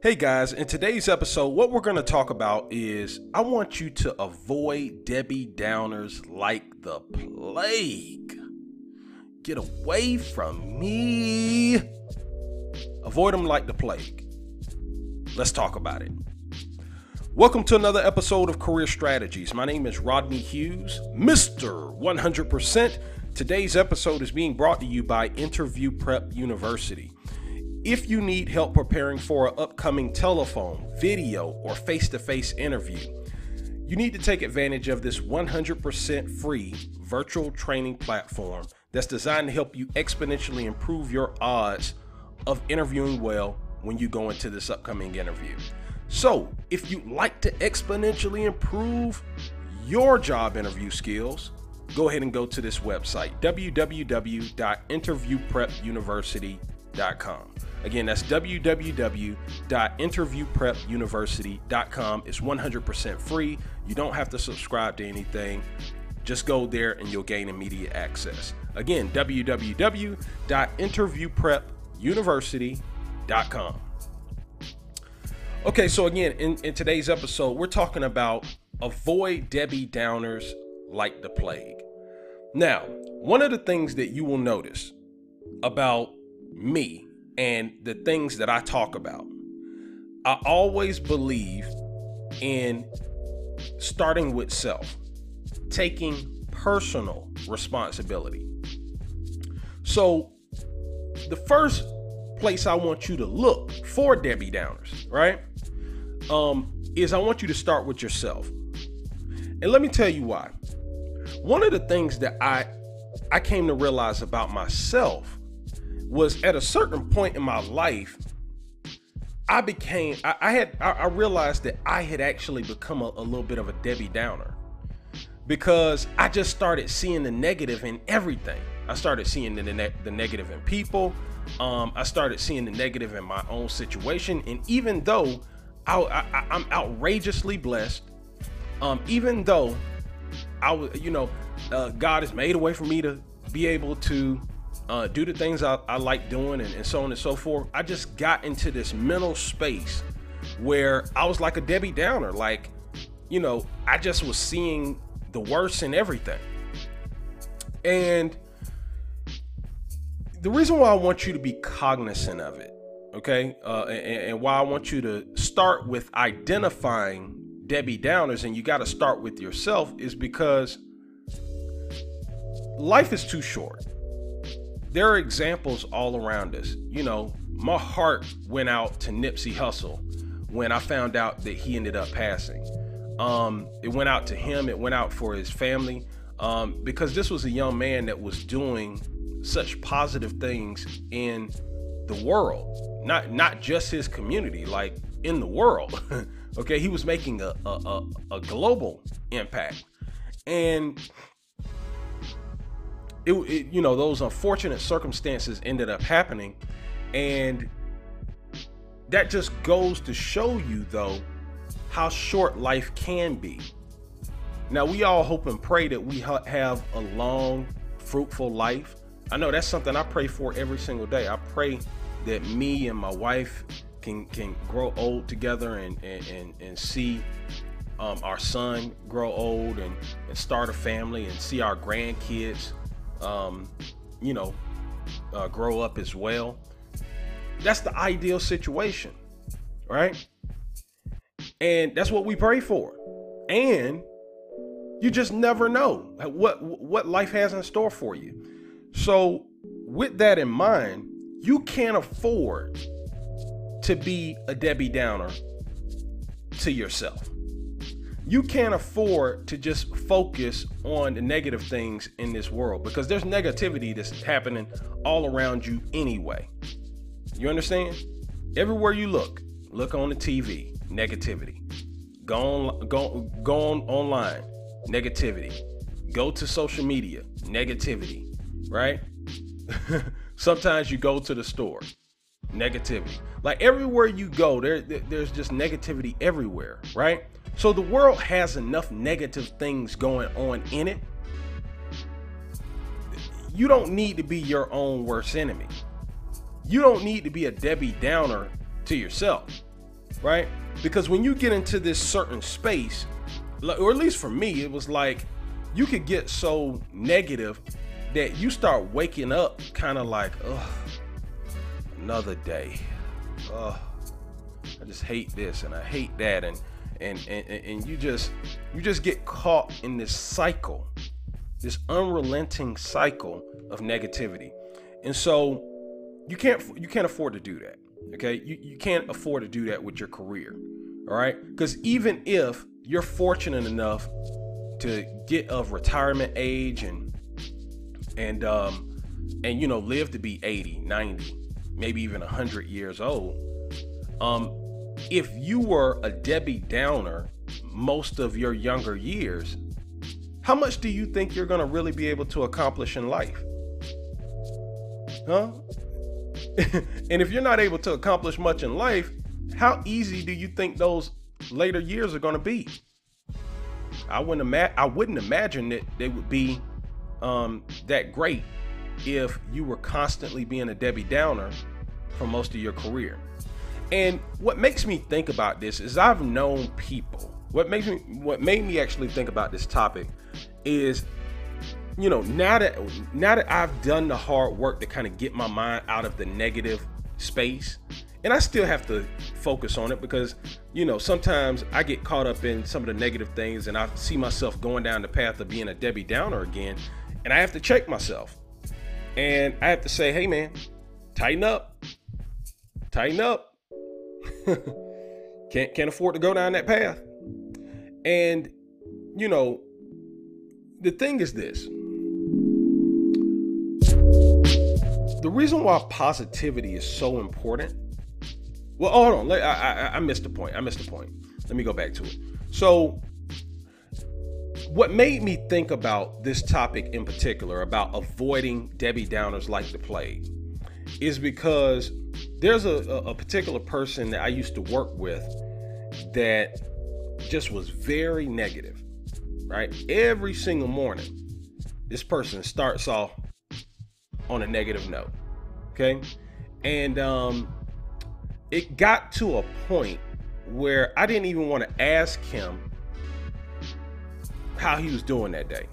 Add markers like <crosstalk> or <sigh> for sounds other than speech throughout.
Hey guys, in today's episode, what we're going to talk about is I want you to avoid Debbie Downers like the plague. Get away from me. Avoid them like the plague. Let's talk about it. Welcome to another episode of Career Strategies. My name is Rodney Hughes, Mr. 100%. Today's episode is being brought to you by Interview Prep University. If you need help preparing for an upcoming telephone, video, or face to face interview, you need to take advantage of this 100% free virtual training platform that's designed to help you exponentially improve your odds of interviewing well when you go into this upcoming interview. So, if you'd like to exponentially improve your job interview skills, go ahead and go to this website www.interviewprepuniversity.com. Again, that's www.interviewprepuniversity.com. It's 100% free. You don't have to subscribe to anything. Just go there and you'll gain immediate access. Again, www.interviewprepuniversity.com. Okay, so again, in, in today's episode, we're talking about avoid Debbie Downers like the plague. Now, one of the things that you will notice about me and the things that I talk about. I always believe in starting with self, taking personal responsibility. So, the first place I want you to look for Debbie Downers, right? Um, is I want you to start with yourself. And let me tell you why. One of the things that I I came to realize about myself was at a certain point in my life, I became, I, I had, I, I, realized that I had actually become a, a little bit of a Debbie Downer because I just started seeing the negative in everything. I started seeing the, ne- the negative in people. Um, I started seeing the negative in my own situation. And even though I, I'm outrageously blessed, um, even though I was, you know, uh, God has made a way for me to be able to uh, do the things I, I like doing and, and so on and so forth, I just got into this mental space where I was like a Debbie Downer. Like, you know, I just was seeing the worst in everything. And the reason why I want you to be cognizant of it, okay, uh, and, and why I want you to start with identifying Debbie Downers, and you got to start with yourself, is because life is too short there are examples all around us. You know, my heart went out to Nipsey Hussle when I found out that he ended up passing. Um, it went out to him, it went out for his family, um, because this was a young man that was doing such positive things in the world, not not just his community, like in the world. <laughs> okay, he was making a, a, a, a global impact, and it, it, you know those unfortunate circumstances ended up happening. And that just goes to show you though how short life can be. Now we all hope and pray that we ha- have a long fruitful life. I know that's something i pray for every single day. I pray that me and my wife can can grow old together and and and, and see um, our son grow old and, and start a family and see our grandkids um, you know, uh, grow up as well. That's the ideal situation, right? And that's what we pray for. And you just never know what what life has in store for you. So, with that in mind, you can't afford to be a Debbie Downer to yourself you can't afford to just focus on the negative things in this world because there's negativity that's happening all around you anyway. You understand? Everywhere you look, look on the TV, negativity. Go on, go, go on online, negativity. Go to social media, negativity, right? <laughs> Sometimes you go to the store, negativity. Like everywhere you go, there, there's just negativity everywhere, right? So the world has enough negative things going on in it. You don't need to be your own worst enemy. You don't need to be a Debbie Downer to yourself. right? Because when you get into this certain space, or at least for me, it was like you could get so negative that you start waking up kind of like, ugh, another day. Ugh, I just hate this and I hate that and and and, and you just you just get caught in this cycle, this unrelenting cycle of negativity. And so you can't you can't afford to do that. Okay? You you can't afford to do that with your career. All right? Cuz even if you're fortunate enough to get of retirement age and and um and you know live to be 80 90 maybe even 100 years old um if you were a debbie downer most of your younger years how much do you think you're going to really be able to accomplish in life? Huh? <laughs> And if you're not able to accomplish much in life how easy do you think those later years are going to be? I wouldn't ima- I wouldn't imagine that they would be um, that great if you were constantly being a Debbie Downer for most of your career. And what makes me think about this is I've known people. What makes me what made me actually think about this topic is you know, now that now that I've done the hard work to kind of get my mind out of the negative space and I still have to focus on it because you know sometimes I get caught up in some of the negative things and I see myself going down the path of being a Debbie Downer again and I have to check myself. And I have to say hey man tighten up. Tighten up <laughs> can't can't afford to go down that path and you know the thing is this the reason why positivity is so important well, hold on. I, I, I missed the point. I missed the point. Let me go back to it. So, what made me think about this topic in particular, about avoiding Debbie Downers like the plague, is because there's a, a particular person that I used to work with that just was very negative, right? Every single morning, this person starts off on a negative note, okay? And um, it got to a point where I didn't even want to ask him how he was doing that day.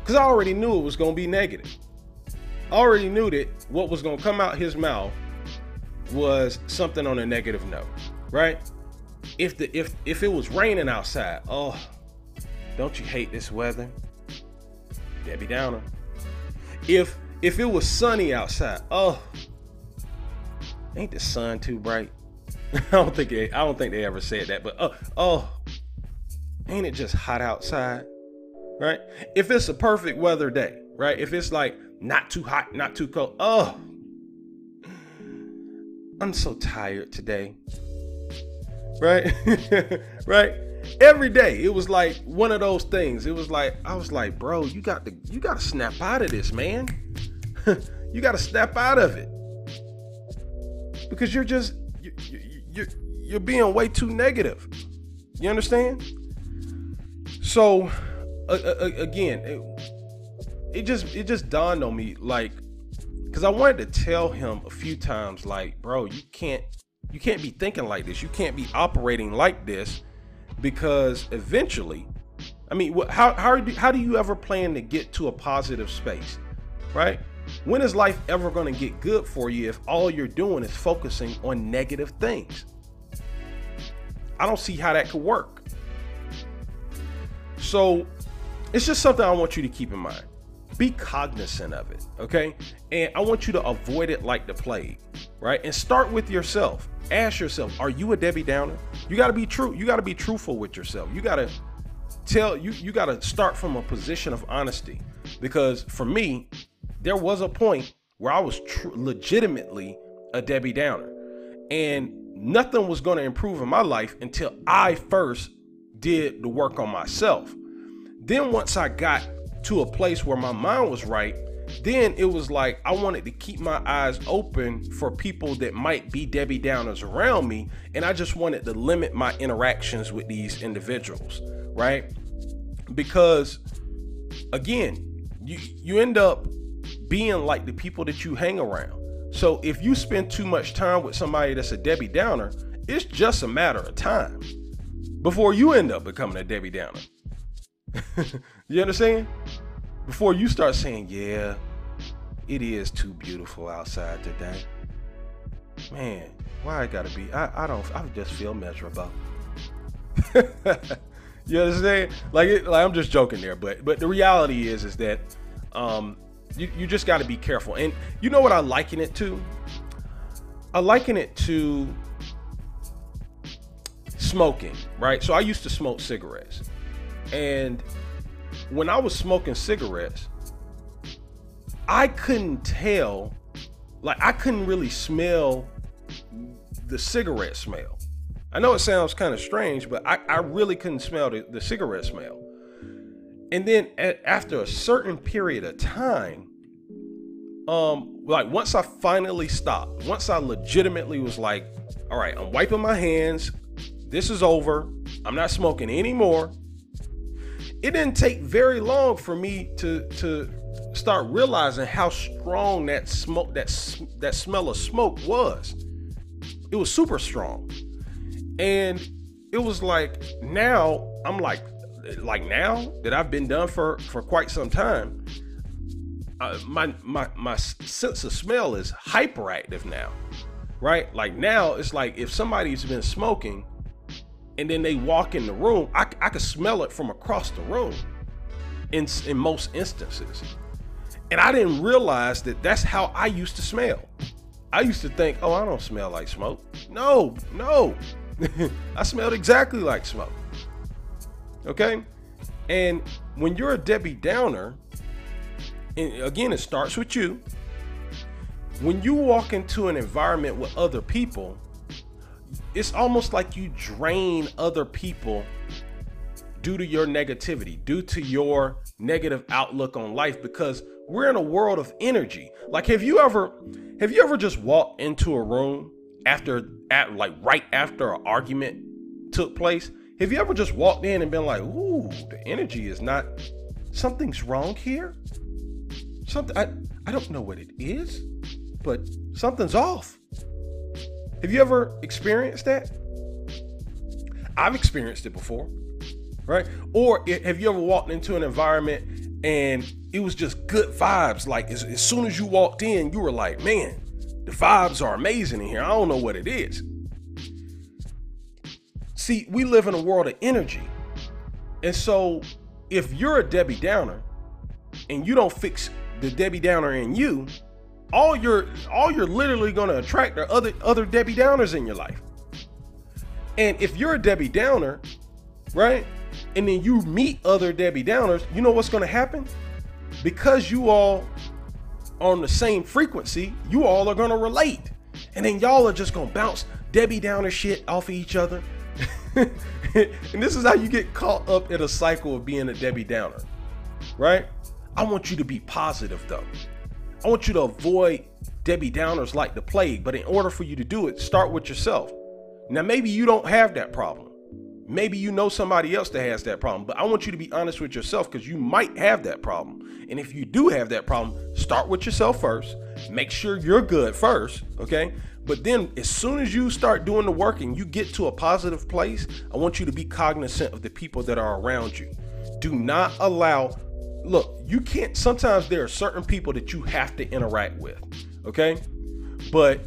Because I already knew it was going to be negative. Already knew that what was going to come out his mouth was something on a negative note, right? If the if if it was raining outside, oh, don't you hate this weather? Debbie Downer. If if it was sunny outside, oh, ain't the sun too bright? <laughs> I don't think they, I don't think they ever said that, but oh, oh, ain't it just hot outside? Right? If it's a perfect weather day, right? If it's like not too hot, not too cold, oh, I'm so tired today. Right? <laughs> right? Every day it was like one of those things. It was like I was like, bro, you got to you got to snap out of this, man. <laughs> you got to snap out of it because you're just you, you, you're you're being way too negative. You understand? So uh, uh, again, it, it just it just dawned on me like because I wanted to tell him a few times like, bro, you can't you can't be thinking like this. You can't be operating like this because eventually, I mean, how how do, how do you ever plan to get to a positive space, right? When is life ever going to get good for you if all you're doing is focusing on negative things? I don't see how that could work. So it's just something I want you to keep in mind. Be cognizant of it, okay? And I want you to avoid it like the plague, right? And start with yourself. Ask yourself, are you a Debbie Downer? You got to be true. You got to be truthful with yourself. You got to tell you you got to start from a position of honesty because for me, there was a point where I was tr- legitimately a Debbie Downer, and nothing was going to improve in my life until I first did the work on myself. Then, once I got to a place where my mind was right, then it was like I wanted to keep my eyes open for people that might be Debbie Downers around me, and I just wanted to limit my interactions with these individuals, right? Because again, you you end up being like the people that you hang around. So if you spend too much time with somebody that's a Debbie Downer, it's just a matter of time before you end up becoming a Debbie Downer. <laughs> you understand? Before you start saying, yeah, it is too beautiful outside today. Man, why I gotta be? I, I don't. I just feel miserable. <laughs> you understand? Like, it, like I'm just joking there, but but the reality is is that um, you you just got to be careful. And you know what I liken it to? I liken it to smoking, right? So I used to smoke cigarettes, and when I was smoking cigarettes, I couldn't tell, like I couldn't really smell the cigarette smell. I know it sounds kind of strange, but I, I really couldn't smell the, the cigarette smell. And then at, after a certain period of time, um, like once I finally stopped, once I legitimately was like, all right, I'm wiping my hands. This is over. I'm not smoking anymore. It didn't take very long for me to to start realizing how strong that smoke that that smell of smoke was. It was super strong. And it was like now I'm like like now that I've been done for for quite some time, uh, my my my sense of smell is hyperactive now, right? Like now it's like if somebody's been smoking, and then they walk in the room, I I could smell it from across the room. In in most instances, and I didn't realize that that's how I used to smell. I used to think, oh, I don't smell like smoke. No, no. <laughs> I smelled exactly like smoke. Okay? And when you're a Debbie Downer, and again, it starts with you. When you walk into an environment with other people, it's almost like you drain other people due to your negativity, due to your negative outlook on life, because we're in a world of energy. Like, have you ever, have you ever just walked into a room after, at like right after an argument took place? Have you ever just walked in and been like, "Ooh, the energy is not, something's wrong here." Something I I don't know what it is, but something's off. Have you ever experienced that? I've experienced it before, right? Or have you ever walked into an environment and it was just good vibes. Like as, as soon as you walked in, you were like, man, the vibes are amazing in here. I don't know what it is. See, we live in a world of energy. And so if you're a Debbie Downer and you don't fix the Debbie Downer in you, all you're all you're literally gonna attract are other other Debbie Downers in your life. And if you're a Debbie Downer, right? and then you meet other Debbie Downers, you know what's going to happen? Because you all on the same frequency, you all are going to relate. And then y'all are just going to bounce Debbie Downer shit off of each other. <laughs> and this is how you get caught up in a cycle of being a Debbie Downer, right? I want you to be positive though. I want you to avoid Debbie Downers like the plague, but in order for you to do it, start with yourself. Now, maybe you don't have that problem. Maybe you know somebody else that has that problem, but I want you to be honest with yourself because you might have that problem. And if you do have that problem, start with yourself first. Make sure you're good first, okay? But then, as soon as you start doing the work and you get to a positive place, I want you to be cognizant of the people that are around you. Do not allow, look, you can't, sometimes there are certain people that you have to interact with, okay? But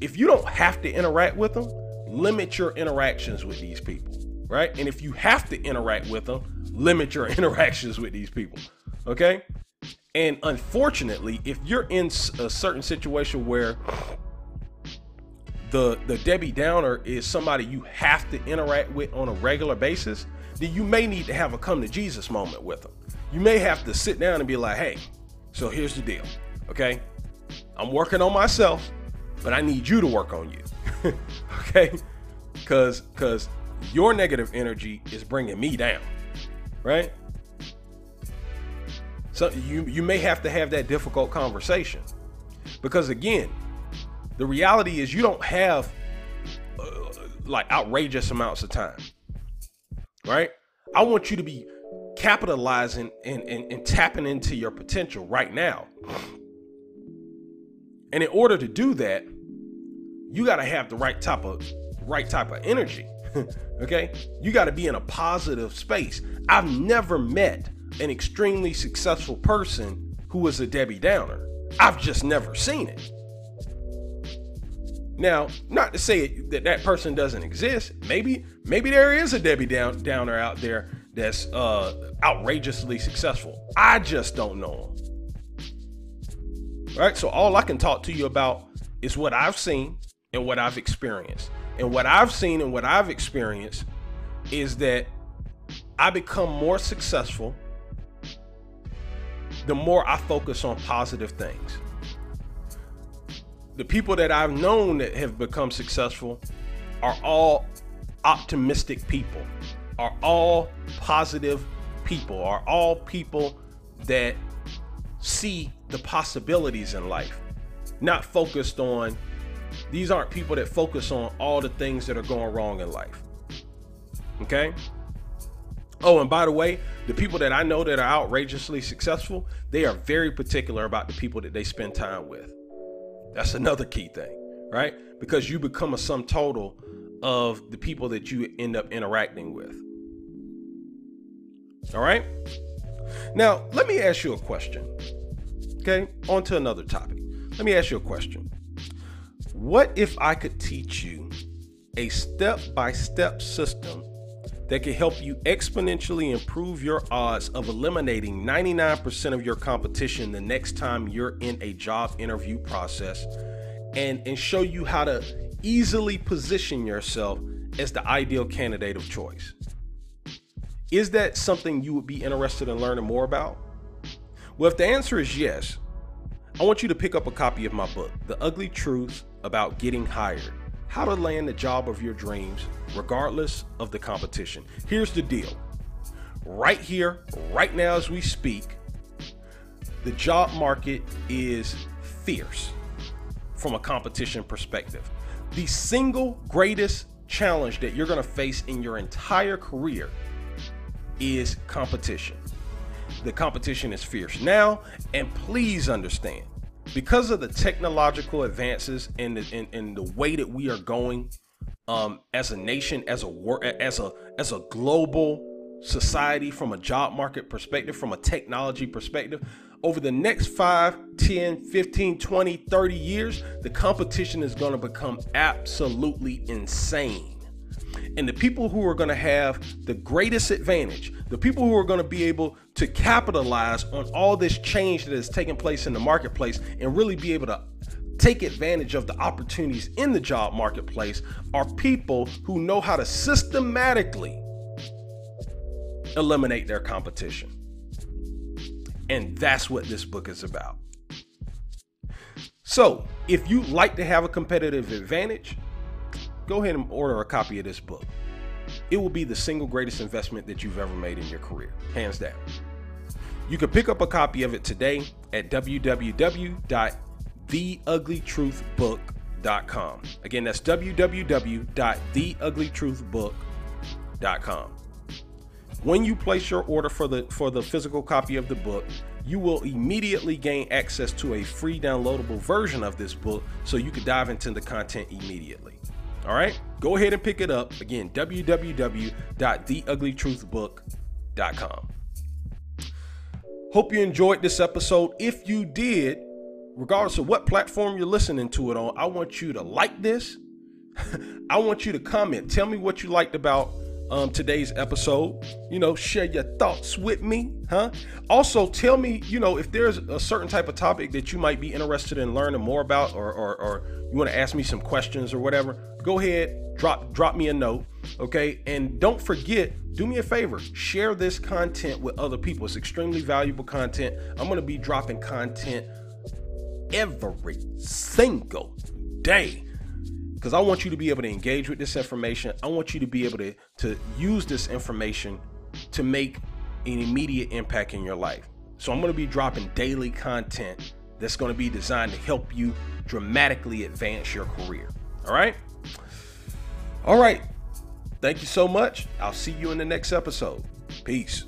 if you don't have to interact with them, limit your interactions with these people, right? And if you have to interact with them, limit your <laughs> interactions with these people, okay? And unfortunately, if you're in a certain situation where the the Debbie Downer is somebody you have to interact with on a regular basis, then you may need to have a come to Jesus moment with them. You may have to sit down and be like, "Hey, so here's the deal. Okay? I'm working on myself, but I need you to work on you." <laughs> okay? Cuz cuz your negative energy is bringing me down. Right? So you you may have to have that difficult conversation. Because again, the reality is you don't have uh, like outrageous amounts of time. Right? I want you to be capitalizing and, and, and tapping into your potential right now. And in order to do that, you got to have the right type of right type of energy. <laughs> okay? You got to be in a positive space. I've never met an extremely successful person who was a Debbie Downer. I've just never seen it. Now, not to say that that person doesn't exist. Maybe, maybe there is a Debbie Down, Downer out there that's uh, outrageously successful. I just don't know them. Right. So all I can talk to you about is what I've seen and what I've experienced. And what I've seen and what I've experienced is that I become more successful the more I focus on positive things. The people that I've known that have become successful are all optimistic people, are all positive people, are all people that see the possibilities in life, not focused on, these aren't people that focus on all the things that are going wrong in life. Okay? Oh, and by the way, the people that I know that are outrageously successful, they are very particular about the people that they spend time with. That's another key thing, right? Because you become a sum total of the people that you end up interacting with. All right? Now, let me ask you a question. Okay, on to another topic. Let me ask you a question. What if I could teach you a step by step system that could help you exponentially improve your odds of eliminating 99% of your competition the next time you're in a job interview process and, and show you how to easily position yourself as the ideal candidate of choice. Is that something you would be interested in learning more about? Well, if the answer is yes, I want you to pick up a copy of my book, The Ugly Truth About Getting Hired how to land the job of your dreams, regardless of the competition. Here's the deal right here, right now, as we speak, the job market is fierce from a competition perspective. The single greatest challenge that you're going to face in your entire career is competition. The competition is fierce now, and please understand because of the technological advances and the, and, and the way that we are going um, as a nation, as a as a as a global society, from a job market perspective, from a technology perspective, over the next 5, 10, 15, 20, 30 years, the competition is going to become absolutely insane. And the people who are going to have the greatest advantage, the people who are going to be able to capitalize on all this change that is taking place in the marketplace and really be able to take advantage of the opportunities in the job marketplace are people who know how to systematically eliminate their competition. And that's what this book is about. So, if you like to have a competitive advantage, go ahead and order a copy of this book. It will be the single greatest investment that you've ever made in your career, hands down. You can pick up a copy of it today at www.theuglytruthbook.com. Again, that's www.theuglytruthbook.com. When you place your order for the for the physical copy of the book, you will immediately gain access to a free downloadable version of this book so you can dive into the content immediately. All right, go ahead and pick it up. Again, www.theuglytruthbook.com. Hope you enjoyed this episode. If you did, regardless of what platform you're listening to it on, I want you to like this. <laughs> I want you to comment. Tell me what you liked about um, today's episode. You know, share your thoughts with me, huh? Also, tell me, you know, if there's a certain type of topic that you might be interested in learning more about, or or, or you want to ask me some questions or whatever. Go ahead, drop drop me a note, okay? And don't forget, do me a favor, share this content with other people. It's extremely valuable content. I'm gonna be dropping content every single day because I want you to be able to engage with this information. I want you to be able to, to use this information to make an immediate impact in your life. So I'm going to be dropping daily content that's going to be designed to help you dramatically advance your career. All right? All right. Thank you so much. I'll see you in the next episode. Peace.